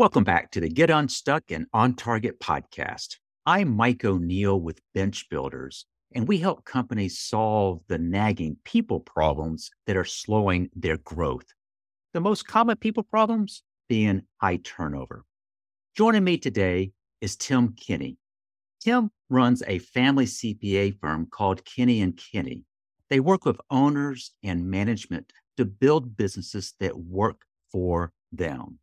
Welcome back to the Get Unstuck and On Target podcast. I'm Mike O'Neill with Bench Builders, and we help companies solve the nagging people problems that are slowing their growth. The most common people problems being high turnover. Joining me today is Tim Kenny. Tim runs a family CPA firm called Kenny and Kenny. They work with owners and management to build businesses that work for them.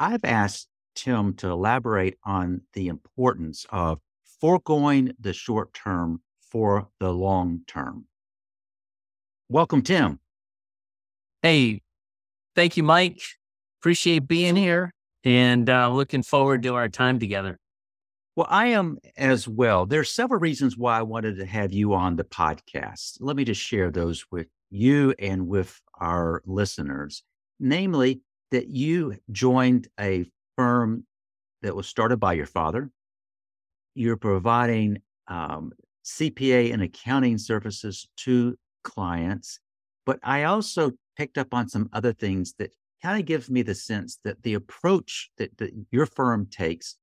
I've asked Tim to elaborate on the importance of foregoing the short term for the long term. Welcome, Tim. Hey, thank you, Mike. Appreciate being here and uh, looking forward to our time together. Well, I am as well. There's several reasons why I wanted to have you on the podcast. Let me just share those with you and with our listeners. Namely, that you joined a firm that was started by your father. You're providing um, CPA and accounting services to clients. But I also picked up on some other things that kind of gives me the sense that the approach that, that your firm takes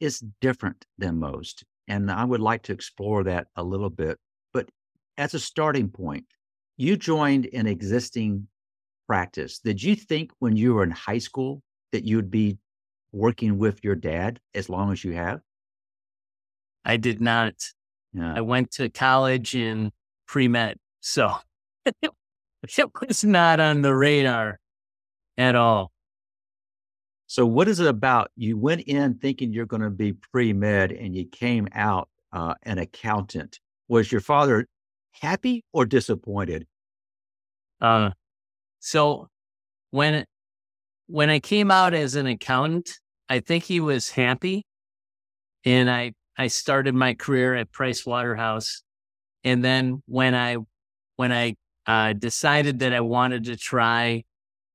is different than most. And I would like to explore that a little bit. But as a starting point, you joined an existing practice. Did you think when you were in high school that you'd be working with your dad as long as you have? I did not. Yeah. I went to college in pre med. So it was not on the radar at all. So, what is it about? You went in thinking you're going to be pre med and you came out uh, an accountant. Was your father happy or disappointed? Uh, so when when I came out as an accountant, I think he was happy, and I I started my career at Price Waterhouse, and then when I when I uh, decided that I wanted to try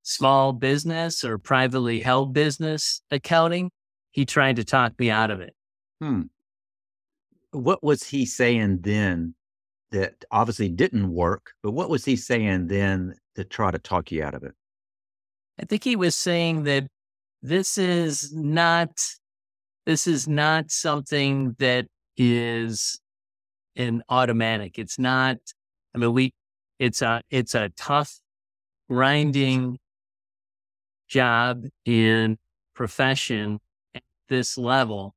small business or privately held business accounting, he tried to talk me out of it. Hmm. What was he saying then that obviously didn't work, but what was he saying then to try to talk you out of it? I think he was saying that this is not this is not something that is an automatic. It's not I mean we it's a it's a tough grinding job in profession at this level.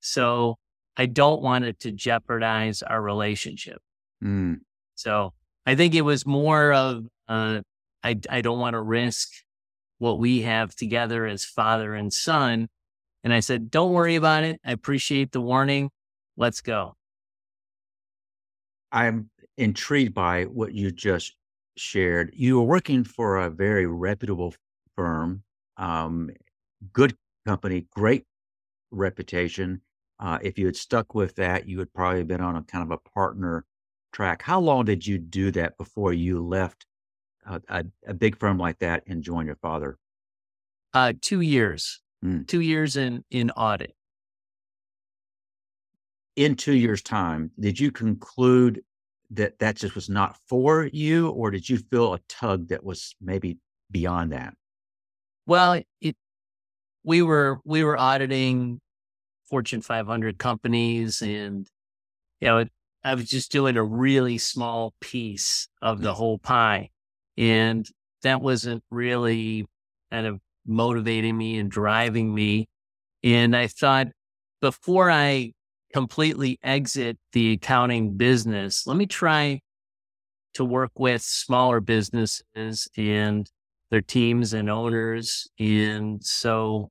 So I don't want it to jeopardize our relationship. Mm. So I think it was more of uh, I I don't want to risk what we have together as father and son. And I said, don't worry about it. I appreciate the warning. Let's go. I'm intrigued by what you just shared. You were working for a very reputable firm, um, good company, great reputation. Uh, if you had stuck with that, you would probably have been on a kind of a partner track. How long did you do that before you left a, a, a big firm like that and joined your father? Uh, two years. Mm. Two years in in audit. In two years' time, did you conclude that that just was not for you, or did you feel a tug that was maybe beyond that? Well, it we were we were auditing Fortune 500 companies, and you know, it, I was just doing a really small piece of the whole pie. And that wasn't really kind of motivating me and driving me. And I thought before I completely exit the accounting business, let me try to work with smaller businesses and their teams and owners. And so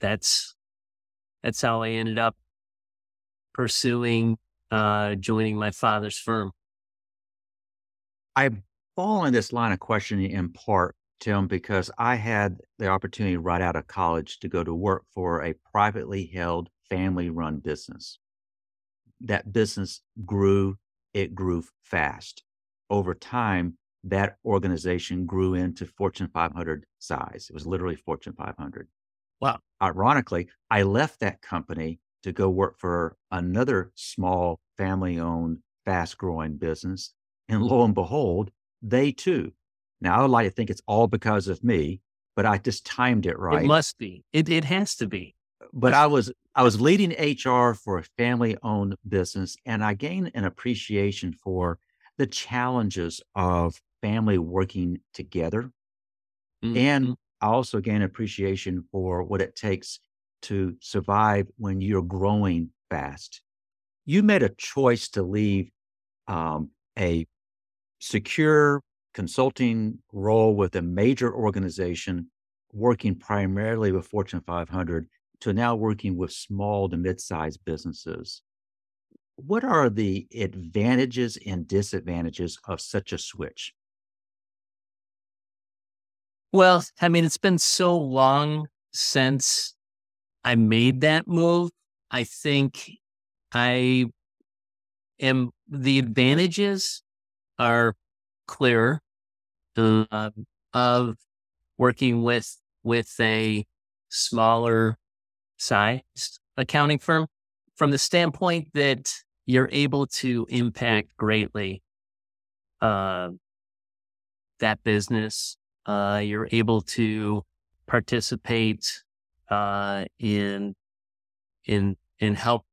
that's that's how I ended up pursuing uh, joining my father's firm. I fall in this line of questioning in part, Tim, because I had the opportunity right out of college to go to work for a privately held family run business. That business grew, it grew fast. Over time, that organization grew into Fortune 500 size. It was literally Fortune 500. Wow. Ironically, I left that company to go work for another small family owned, fast growing business. And lo and behold, they too. Now, I would like to think it's all because of me, but I just timed it right. It must be. It it has to be. But I was I was leading HR for a family owned business, and I gained an appreciation for the challenges of family working together. Mm-hmm. And I also gain appreciation for what it takes to survive when you're growing fast. You made a choice to leave um, a secure consulting role with a major organization working primarily with Fortune 500 to now working with small to mid-sized businesses. What are the advantages and disadvantages of such a switch? Well, I mean, it's been so long since I made that move. I think I am the advantages are clearer uh, of working with with a smaller sized accounting firm from the standpoint that you're able to impact greatly uh, that business. Uh, you're able to participate uh, in in in help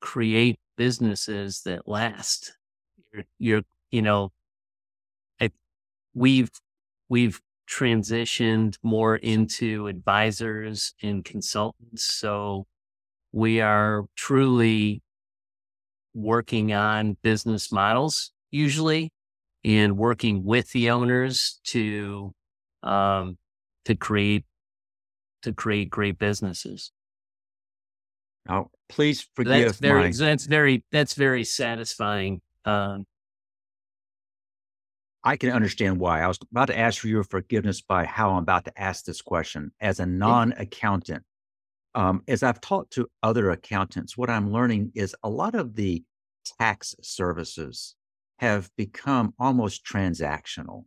create businesses that last. You're, you're you know, I, we've we've transitioned more into advisors and consultants. So we are truly working on business models usually and working with the owners to um, to create to create great businesses. Now, please forgive that's very, my... That's very that's very satisfying. Um, I can understand why. I was about to ask for your forgiveness by how I'm about to ask this question. As a non accountant, um, as I've talked to other accountants, what I'm learning is a lot of the tax services have become almost transactional.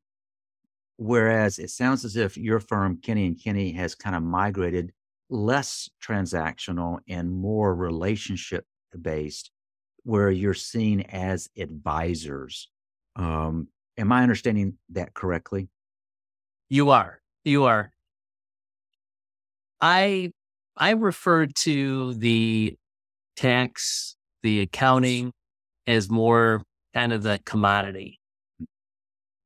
Whereas it sounds as if your firm, Kenny and Kenny, has kind of migrated less transactional and more relationship based, where you're seen as advisors. Um, Am I understanding that correctly? You are. You are. I I refer to the tax, the accounting as more kind of the commodity.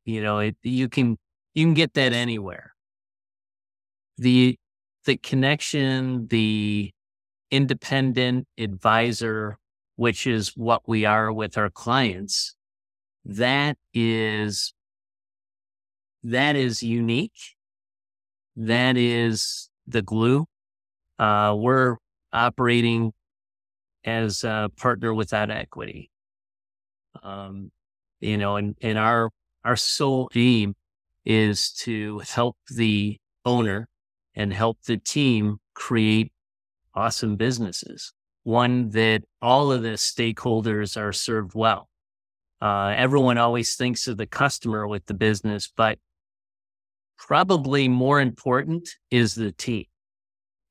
You know, it, you can you can get that anywhere. The the connection, the independent advisor, which is what we are with our clients, that is that is unique. That is the glue. Uh, we're operating as a partner without equity. Um, you know, and, and our our sole aim is to help the owner and help the team create awesome businesses. One that all of the stakeholders are served well. Uh, everyone always thinks of the customer with the business, but probably more important is the team.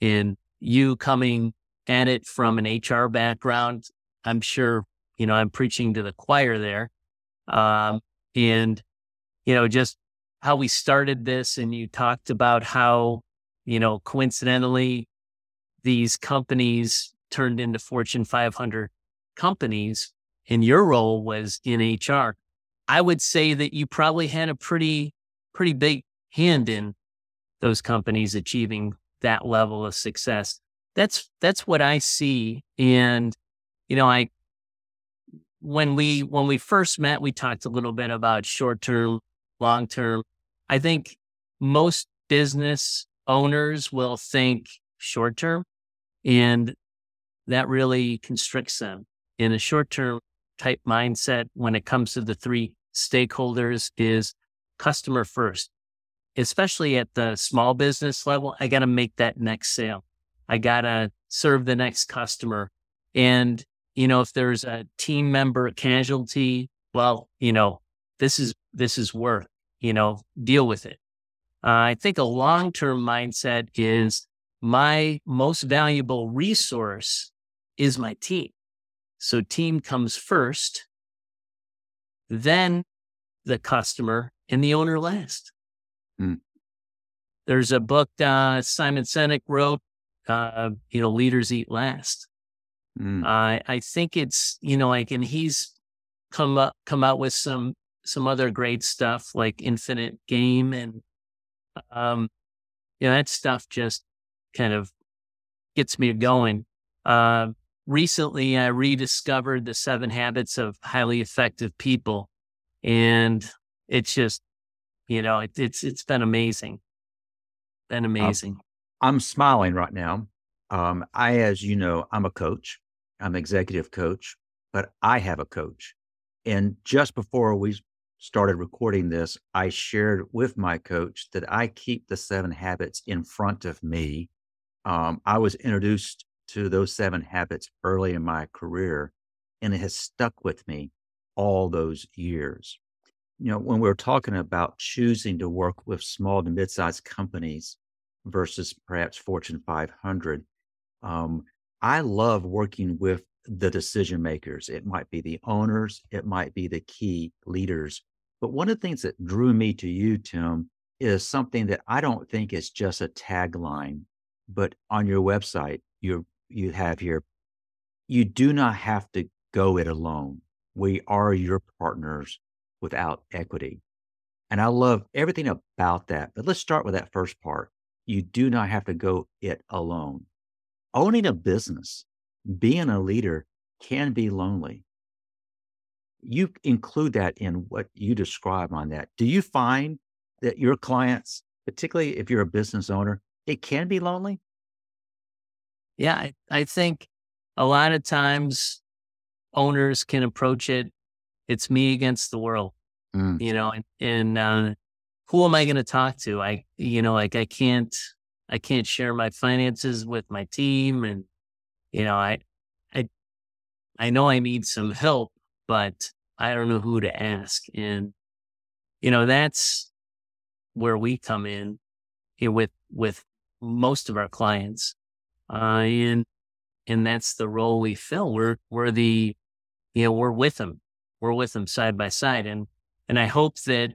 In you coming at it from an HR background, I'm sure, you know, I'm preaching to the choir there. Um, and, you know, just how we started this and you talked about how, you know, coincidentally, these companies turned into Fortune 500 companies and your role was in HR, I would say that you probably had a pretty, pretty big hand in those companies achieving that level of success. That's, that's what I see. And, you know, I, when we, when we first met, we talked a little bit about short term, long term. I think most business owners will think short term and that really constricts them. In a short term type mindset when it comes to the three stakeholders is customer first, especially at the small business level. I got to make that next sale. I got to serve the next customer. And, you know, if there's a team member casualty, well, you know, this is, this is worth, you know, deal with it. Uh, I think a long term mindset is my most valuable resource is my team. So team comes first, then the customer and the owner last. Mm. there's a book uh, Simon Sinek wrote, uh, you know, Leaders Eat Last. Mm. I think it's, you know, like, and he's come up, come out with some, some other great stuff like Infinite Game and, um, you know, that stuff just kind of gets me going. Uh, recently, I rediscovered the seven habits of highly effective people and it's just, you know, it, it's, it's been amazing. Been amazing. Um, I'm smiling right now. Um, I, as you know, I'm a coach. I'm executive coach, but I have a coach. And just before we started recording this, I shared with my coach that I keep the seven habits in front of me. Um, I was introduced to those seven habits early in my career, and it has stuck with me all those years. You know, when we're talking about choosing to work with small to mid-sized companies versus perhaps Fortune 500, um, I love working with the decision makers. It might be the owners, it might be the key leaders. But one of the things that drew me to you, Tim, is something that I don't think is just a tagline, but on your website, you you have here, you do not have to go it alone. We are your partners without equity. And I love everything about that. But let's start with that first part. You do not have to go it alone owning a business, being a leader can be lonely. You include that in what you describe on that. Do you find that your clients, particularly if you're a business owner, it can be lonely? Yeah, I, I think a lot of times owners can approach it. It's me against the world, mm. you know, and, and uh, who am I going to talk to? I, you know, like I can't, I can't share my finances with my team. And, you know, I, I, I know I need some help, but I don't know who to ask. And, you know, that's where we come in you know, with, with most of our clients. Uh, and, and that's the role we fill. We're, we're the, you know, we're with them. We're with them side by side. And, and I hope that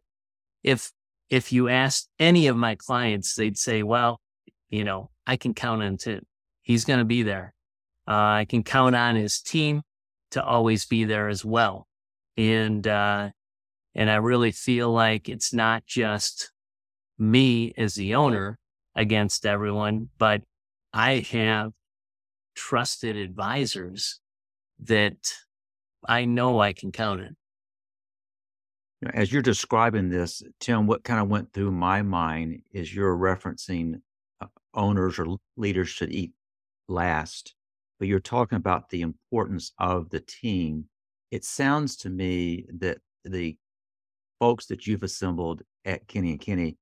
if, if you asked any of my clients, they'd say, well, you know, I can count on Tim. He's going to be there. Uh, I can count on his team to always be there as well. And, uh, and I really feel like it's not just me as the owner against everyone, but I have trusted advisors that I know I can count on. As you're describing this, Tim, what kind of went through my mind is you're referencing owners or leaders should eat last, but you're talking about the importance of the team. It sounds to me that the folks that you've assembled at Kenny and Kenny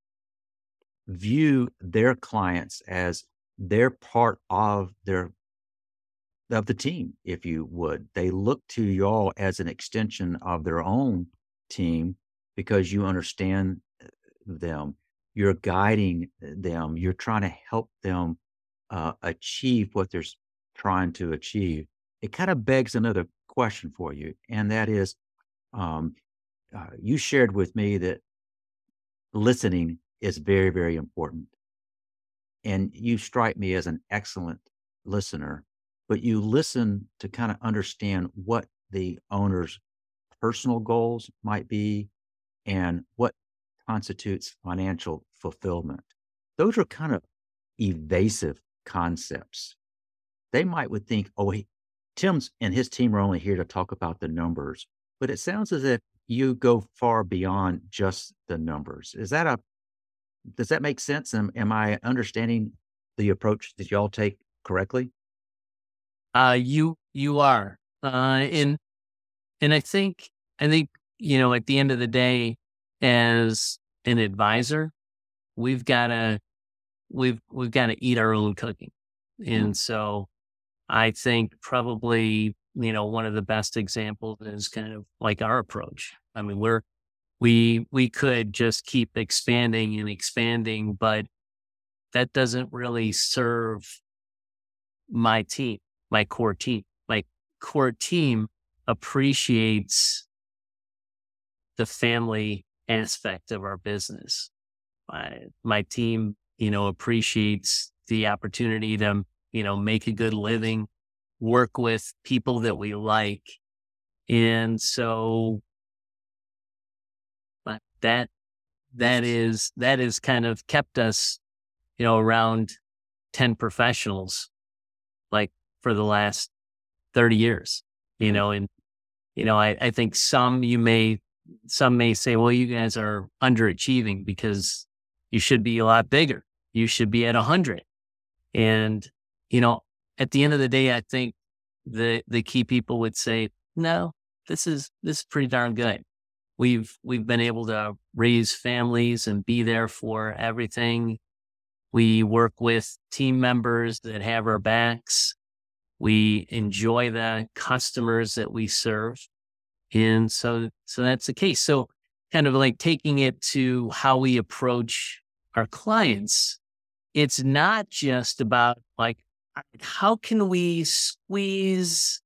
view their clients as they're part of their of the team, if you would. They look to y'all as an extension of their own team because you understand uh, them you're guiding them, you're trying to help them uh, achieve what they're trying to achieve. It kind of begs another question for you, and that is um, uh, you shared with me that listening is very, very important. And you strike me as an excellent listener, but you listen to kind of understand what the owner's personal goals might be and what constitutes financial fulfillment. Those are kind of evasive concepts. They might would think, oh, he, Tim's and his team are only here to talk about the numbers, but it sounds as if you go far beyond just the numbers. Is that a does that make sense? Am, am I understanding the approach that y'all take correctly? Uh, you you are, uh, and and I think I think you know at the end of the day, as an advisor, we've got to we've we've got to eat our own cooking, mm-hmm. and so I think probably you know one of the best examples is kind of like our approach. I mean, we're we we could just keep expanding and expanding, but that doesn't really serve my team, my core team. My core team appreciates the family aspect of our business. My, my team, you know, appreciates the opportunity to, you know, make a good living, work with people that we like. And so but that that is that is kind of kept us, you know, around 10 professionals like for the last 30 years, you mm-hmm. know, and you know, I, I think some you may some may say, well, you guys are underachieving because you should be a lot bigger. You should be at a hundred. And, you know, at the end of the day, I think the, the key people would say, no, this is, this is pretty darn good. We've, we've been able to raise families and be there for everything. We work with team members that have our backs. We enjoy the customers that we serve. And so, so that's the case. So kind of like taking it to how we approach our clients. It's not just about like, how can we squeeze,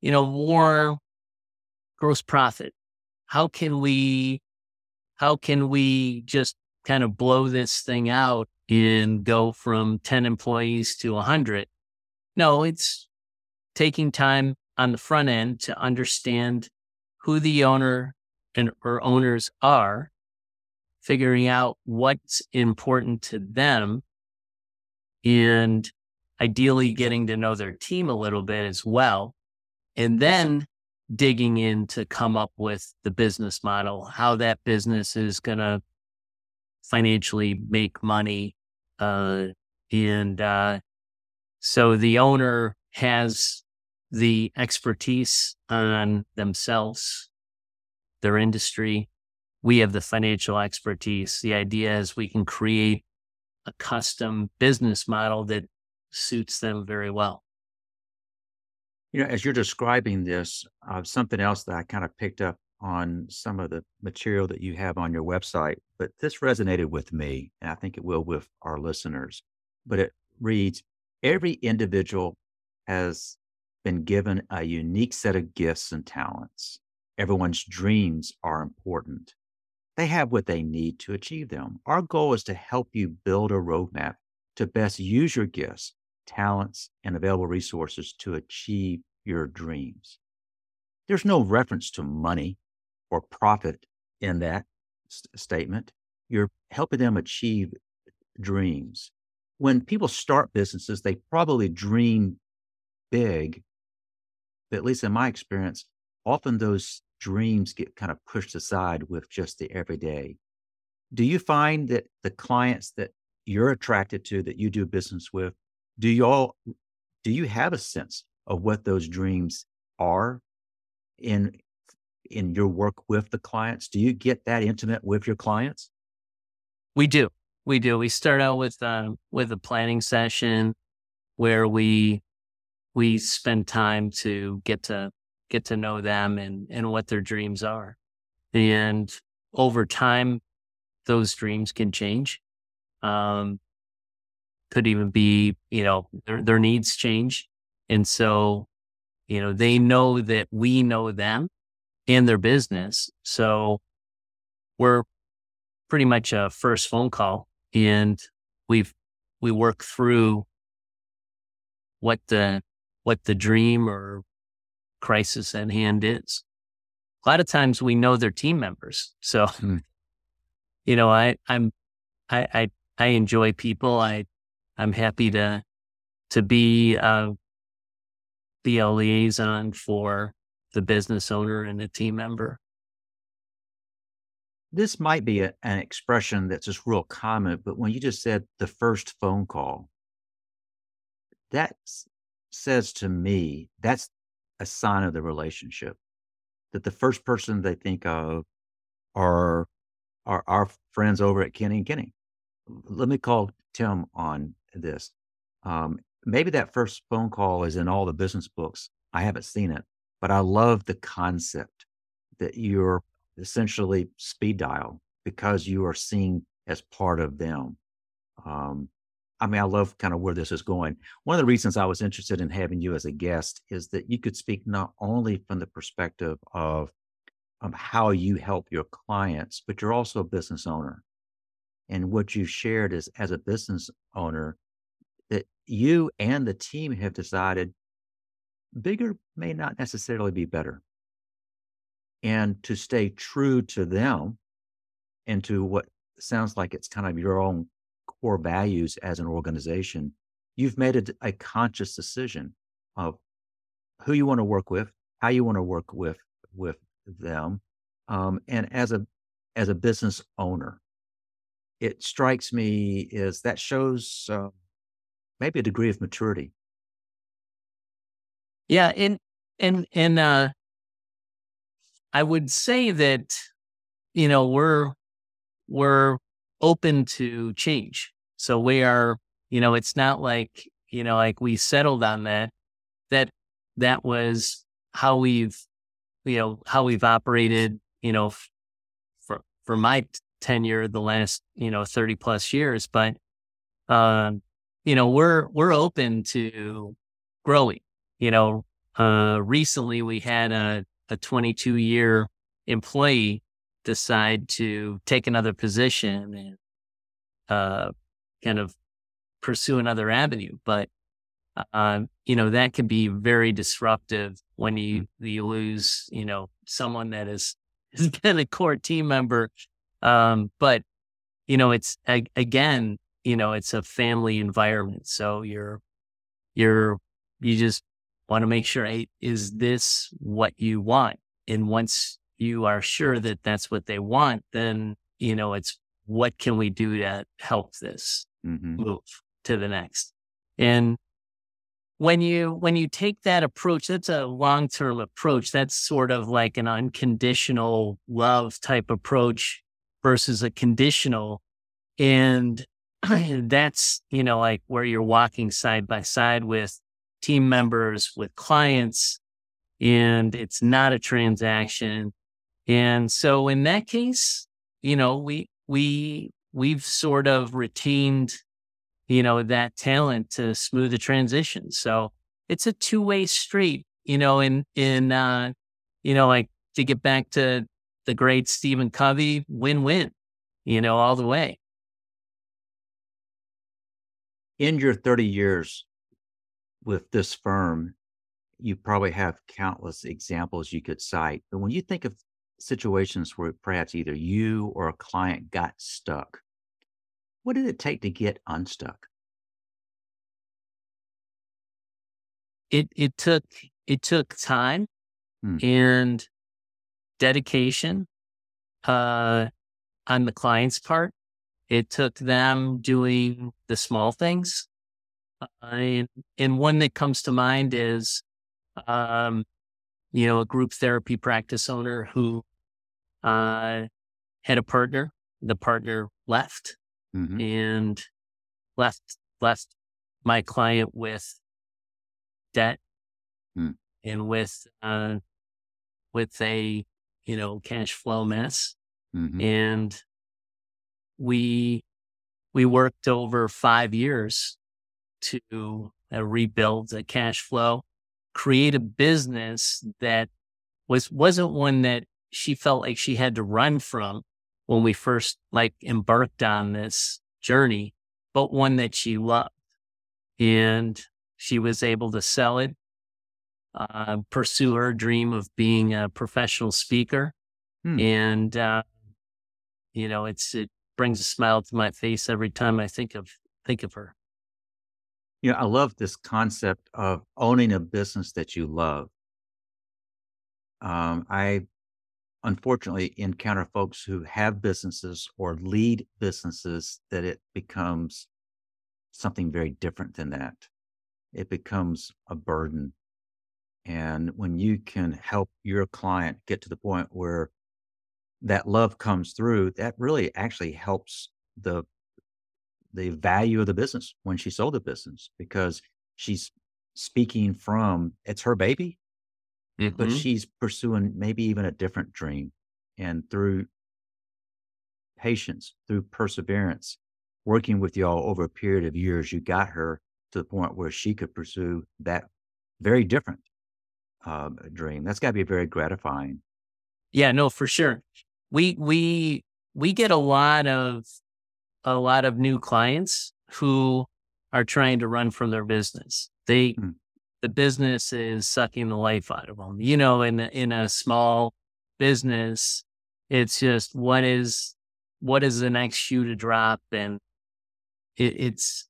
you know, more gross profit? How can we, how can we just kind of blow this thing out and go from 10 employees to 100? No, it's taking time on the front end to understand who the owner and or owners are, figuring out what's important to them, and ideally getting to know their team a little bit as well. And then digging in to come up with the business model, how that business is going to financially make money. Uh, and uh, so the owner has the expertise on themselves, their industry. We have the financial expertise. The idea is we can create a custom business model that suits them very well. You know, as you're describing this, uh, something else that I kind of picked up on some of the material that you have on your website, but this resonated with me, and I think it will with our listeners. But it reads Every individual has been given a unique set of gifts and talents. Everyone's dreams are important. They have what they need to achieve them. Our goal is to help you build a roadmap to best use your gifts, talents, and available resources to achieve your dreams. There's no reference to money or profit in that st- statement. You're helping them achieve dreams. When people start businesses, they probably dream big but at least in my experience, often those dreams get kind of pushed aside with just the everyday. Do you find that the clients that you're attracted to, that you do business with, do you all do you have a sense of what those dreams are in in your work with the clients? Do you get that intimate with your clients? We do. We do. We start out with um, with a planning session where we we spend time to get to get to know them and and what their dreams are and over time those dreams can change um could even be you know their, their needs change and so you know they know that we know them and their business so we're pretty much a first phone call and we've we work through what the what the dream or crisis at hand is. A lot of times we know their team members. So, mm. you know, I, I'm, I, I, I enjoy people. I, I'm happy to, to be, uh, be a liaison for the business owner and the team member. This might be a, an expression that's just real common, but when you just said the first phone call, that says to me that's a sign of the relationship that the first person they think of are are our friends over at Kenny and Kenny. Let me call Tim on this. Um, maybe that first phone call is in all the business books. I haven't seen it, but I love the concept that you're essentially speed dial because you are seen as part of them. Um, I mean, I love kind of where this is going. One of the reasons I was interested in having you as a guest is that you could speak not only from the perspective of how you help your clients, but you're also a business owner. and what you shared is as a business owner that you and the team have decided bigger may not necessarily be better. And to stay true to them and to what sounds like it's kind of your own core values as an organization, you've made a, a conscious decision of who you want to work with, how you want to work with with them, um, and as a as a business owner, it strikes me is that shows uh, maybe a degree of maturity. Yeah, and and and uh, I would say that you know we're we're open to change. So we are, you know, it's not like you know, like we settled on that. That that was how we've, you know, how we've operated. You know, for for my tenure, the last you know thirty plus years. But, um, you know, we're we're open to growing. You know, uh, recently we had a a 22 year employee decide to take another position and uh, kind of pursue another avenue. But uh, you know that can be very disruptive when you mm-hmm. you lose you know someone that is has been a core team member. Um, but you know it's again you know it's a family environment, so you're you're you just want to make sure hey, is this what you want? And once you are sure that that's what they want, then you know it's what can we do to help this mm-hmm. move to the next and when you when you take that approach that's a long-term approach that's sort of like an unconditional love type approach versus a conditional and that's you know like where you're walking side by side with team members with clients and it's not a transaction. And so in that case you know we we we've sort of retained you know that talent to smooth the transition. So it's a two-way street you know in in uh you know like to get back to the great stephen covey win-win you know all the way in your 30 years with this firm you probably have countless examples you could cite but when you think of situations where perhaps either you or a client got stuck. What did it take to get unstuck? It it took it took time hmm. and dedication uh, on the client's part. It took them doing the small things. Uh, and, and one that comes to mind is, um, you know, a group therapy practice owner who uh, had a partner. The partner left mm-hmm. and left left my client with debt mm. and with uh, with a you know cash flow mess. Mm-hmm. And we we worked over five years to uh, rebuild the cash flow, create a business that was wasn't one that she felt like she had to run from when we first like embarked on this journey, but one that she loved. And she was able to sell it, uh, pursue her dream of being a professional speaker. Hmm. And, uh, you know, it's, it brings a smile to my face every time I think of, think of her. You know, I love this concept of owning a business that you love. Um, I unfortunately encounter folks who have businesses or lead businesses that it becomes something very different than that. It becomes a burden. And when you can help your client get to the point where that love comes through, that really actually helps the the value of the business when she sold the business because she's speaking from it's her baby mm-hmm. but she's pursuing maybe even a different dream. And through patience, through perseverance, working with y'all over a period of years, you got her to the point where she could pursue that very different uh, dream. That's got to be very gratifying. Yeah, no, for sure. We we we get a lot of a lot of new clients who are trying to run from their business. They, mm. the business is sucking the life out of them. You know, in in a small business, it's just what is what is the next shoe to drop, and it, it's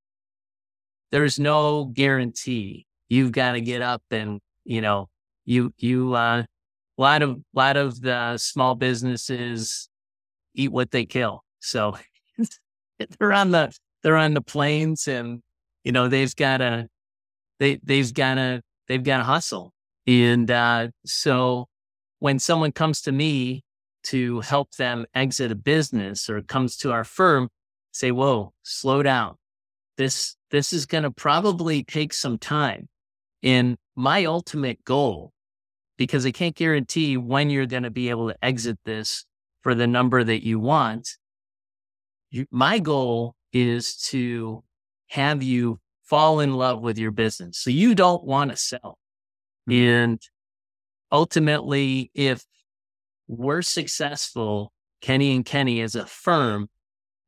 there's no guarantee. You've got to get up and you know you you uh, a lot of lot of the small businesses eat what they kill. So they're on the they're on the plains and you know they've got to they they've got to they've got to hustle. And uh, so when someone comes to me to help them exit a business or comes to our firm, say, "Whoa, slow down. This this is going to probably take some time." And my ultimate goal, because I can't guarantee when you're going to be able to exit this for the number that you want, you, my goal is to have you fall in love with your business. So you don't want to sell. Mm-hmm. And ultimately, if we're successful, Kenny and Kenny as a firm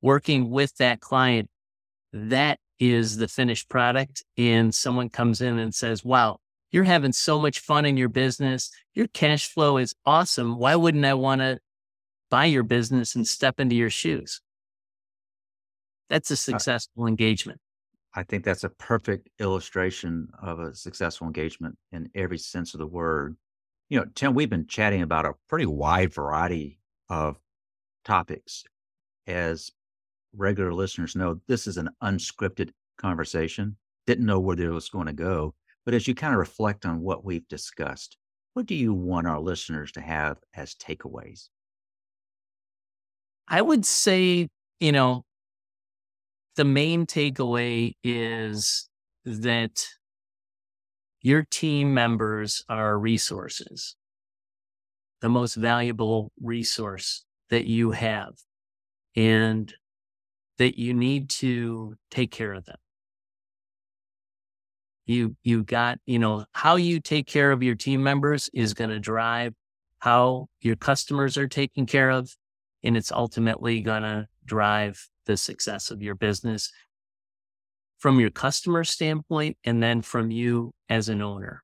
working with that client, that is the finished product. And someone comes in and says, wow, you're having so much fun in your business. Your cash flow is awesome. Why wouldn't I want to buy your business and step into your shoes? That's a successful uh, engagement. I think that's a perfect illustration of a successful engagement in every sense of the word. You know, Tim, we've been chatting about a pretty wide variety of topics. As regular listeners know, this is an unscripted conversation. Didn't know where it was going to go. But as you kind of reflect on what we've discussed, what do you want our listeners to have as takeaways? I would say, you know, the main takeaway is that your team members are resources, the most valuable resource that you have, and that you need to take care of them. You, you got, you know, how you take care of your team members is going to drive how your customers are taken care of. And it's ultimately going to drive the success of your business from your customer standpoint and then from you as an owner.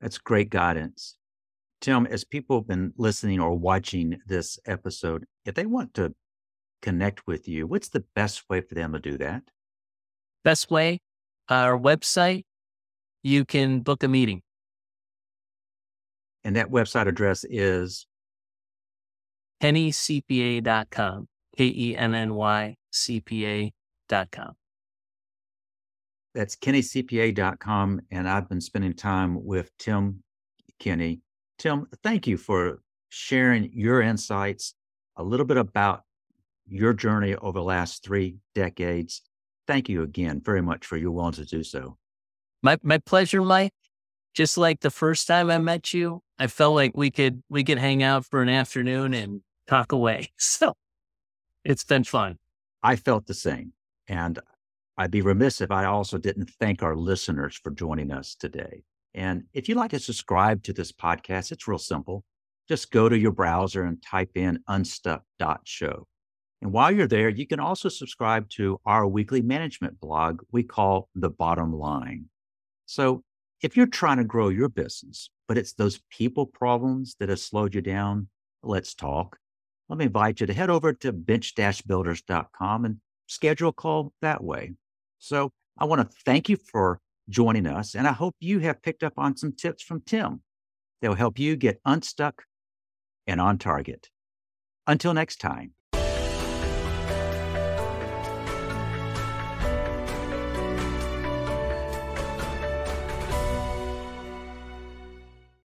That's great guidance. Tim, as people have been listening or watching this episode, if they want to connect with you, what's the best way for them to do that? Best way, our website, you can book a meeting. And that website address is kennycpa.com. K E N N Y C P A.com. That's kennycpa.com. And I've been spending time with Tim Kenny. Tim, thank you for sharing your insights, a little bit about your journey over the last three decades. Thank you again very much for your willingness to do so. My my pleasure, Mike. Just like the first time I met you, I felt like we could we could hang out for an afternoon and talk away. So it's been fun. I felt the same. And I'd be remiss if I also didn't thank our listeners for joining us today. And if you'd like to subscribe to this podcast, it's real simple. Just go to your browser and type in unstuck.show. And while you're there, you can also subscribe to our weekly management blog we call The Bottom Line. So if you're trying to grow your business, but it's those people problems that have slowed you down, let's talk let me invite you to head over to bench-builders.com and schedule a call that way. So I want to thank you for joining us, and I hope you have picked up on some tips from Tim that will help you get unstuck and on target. Until next time.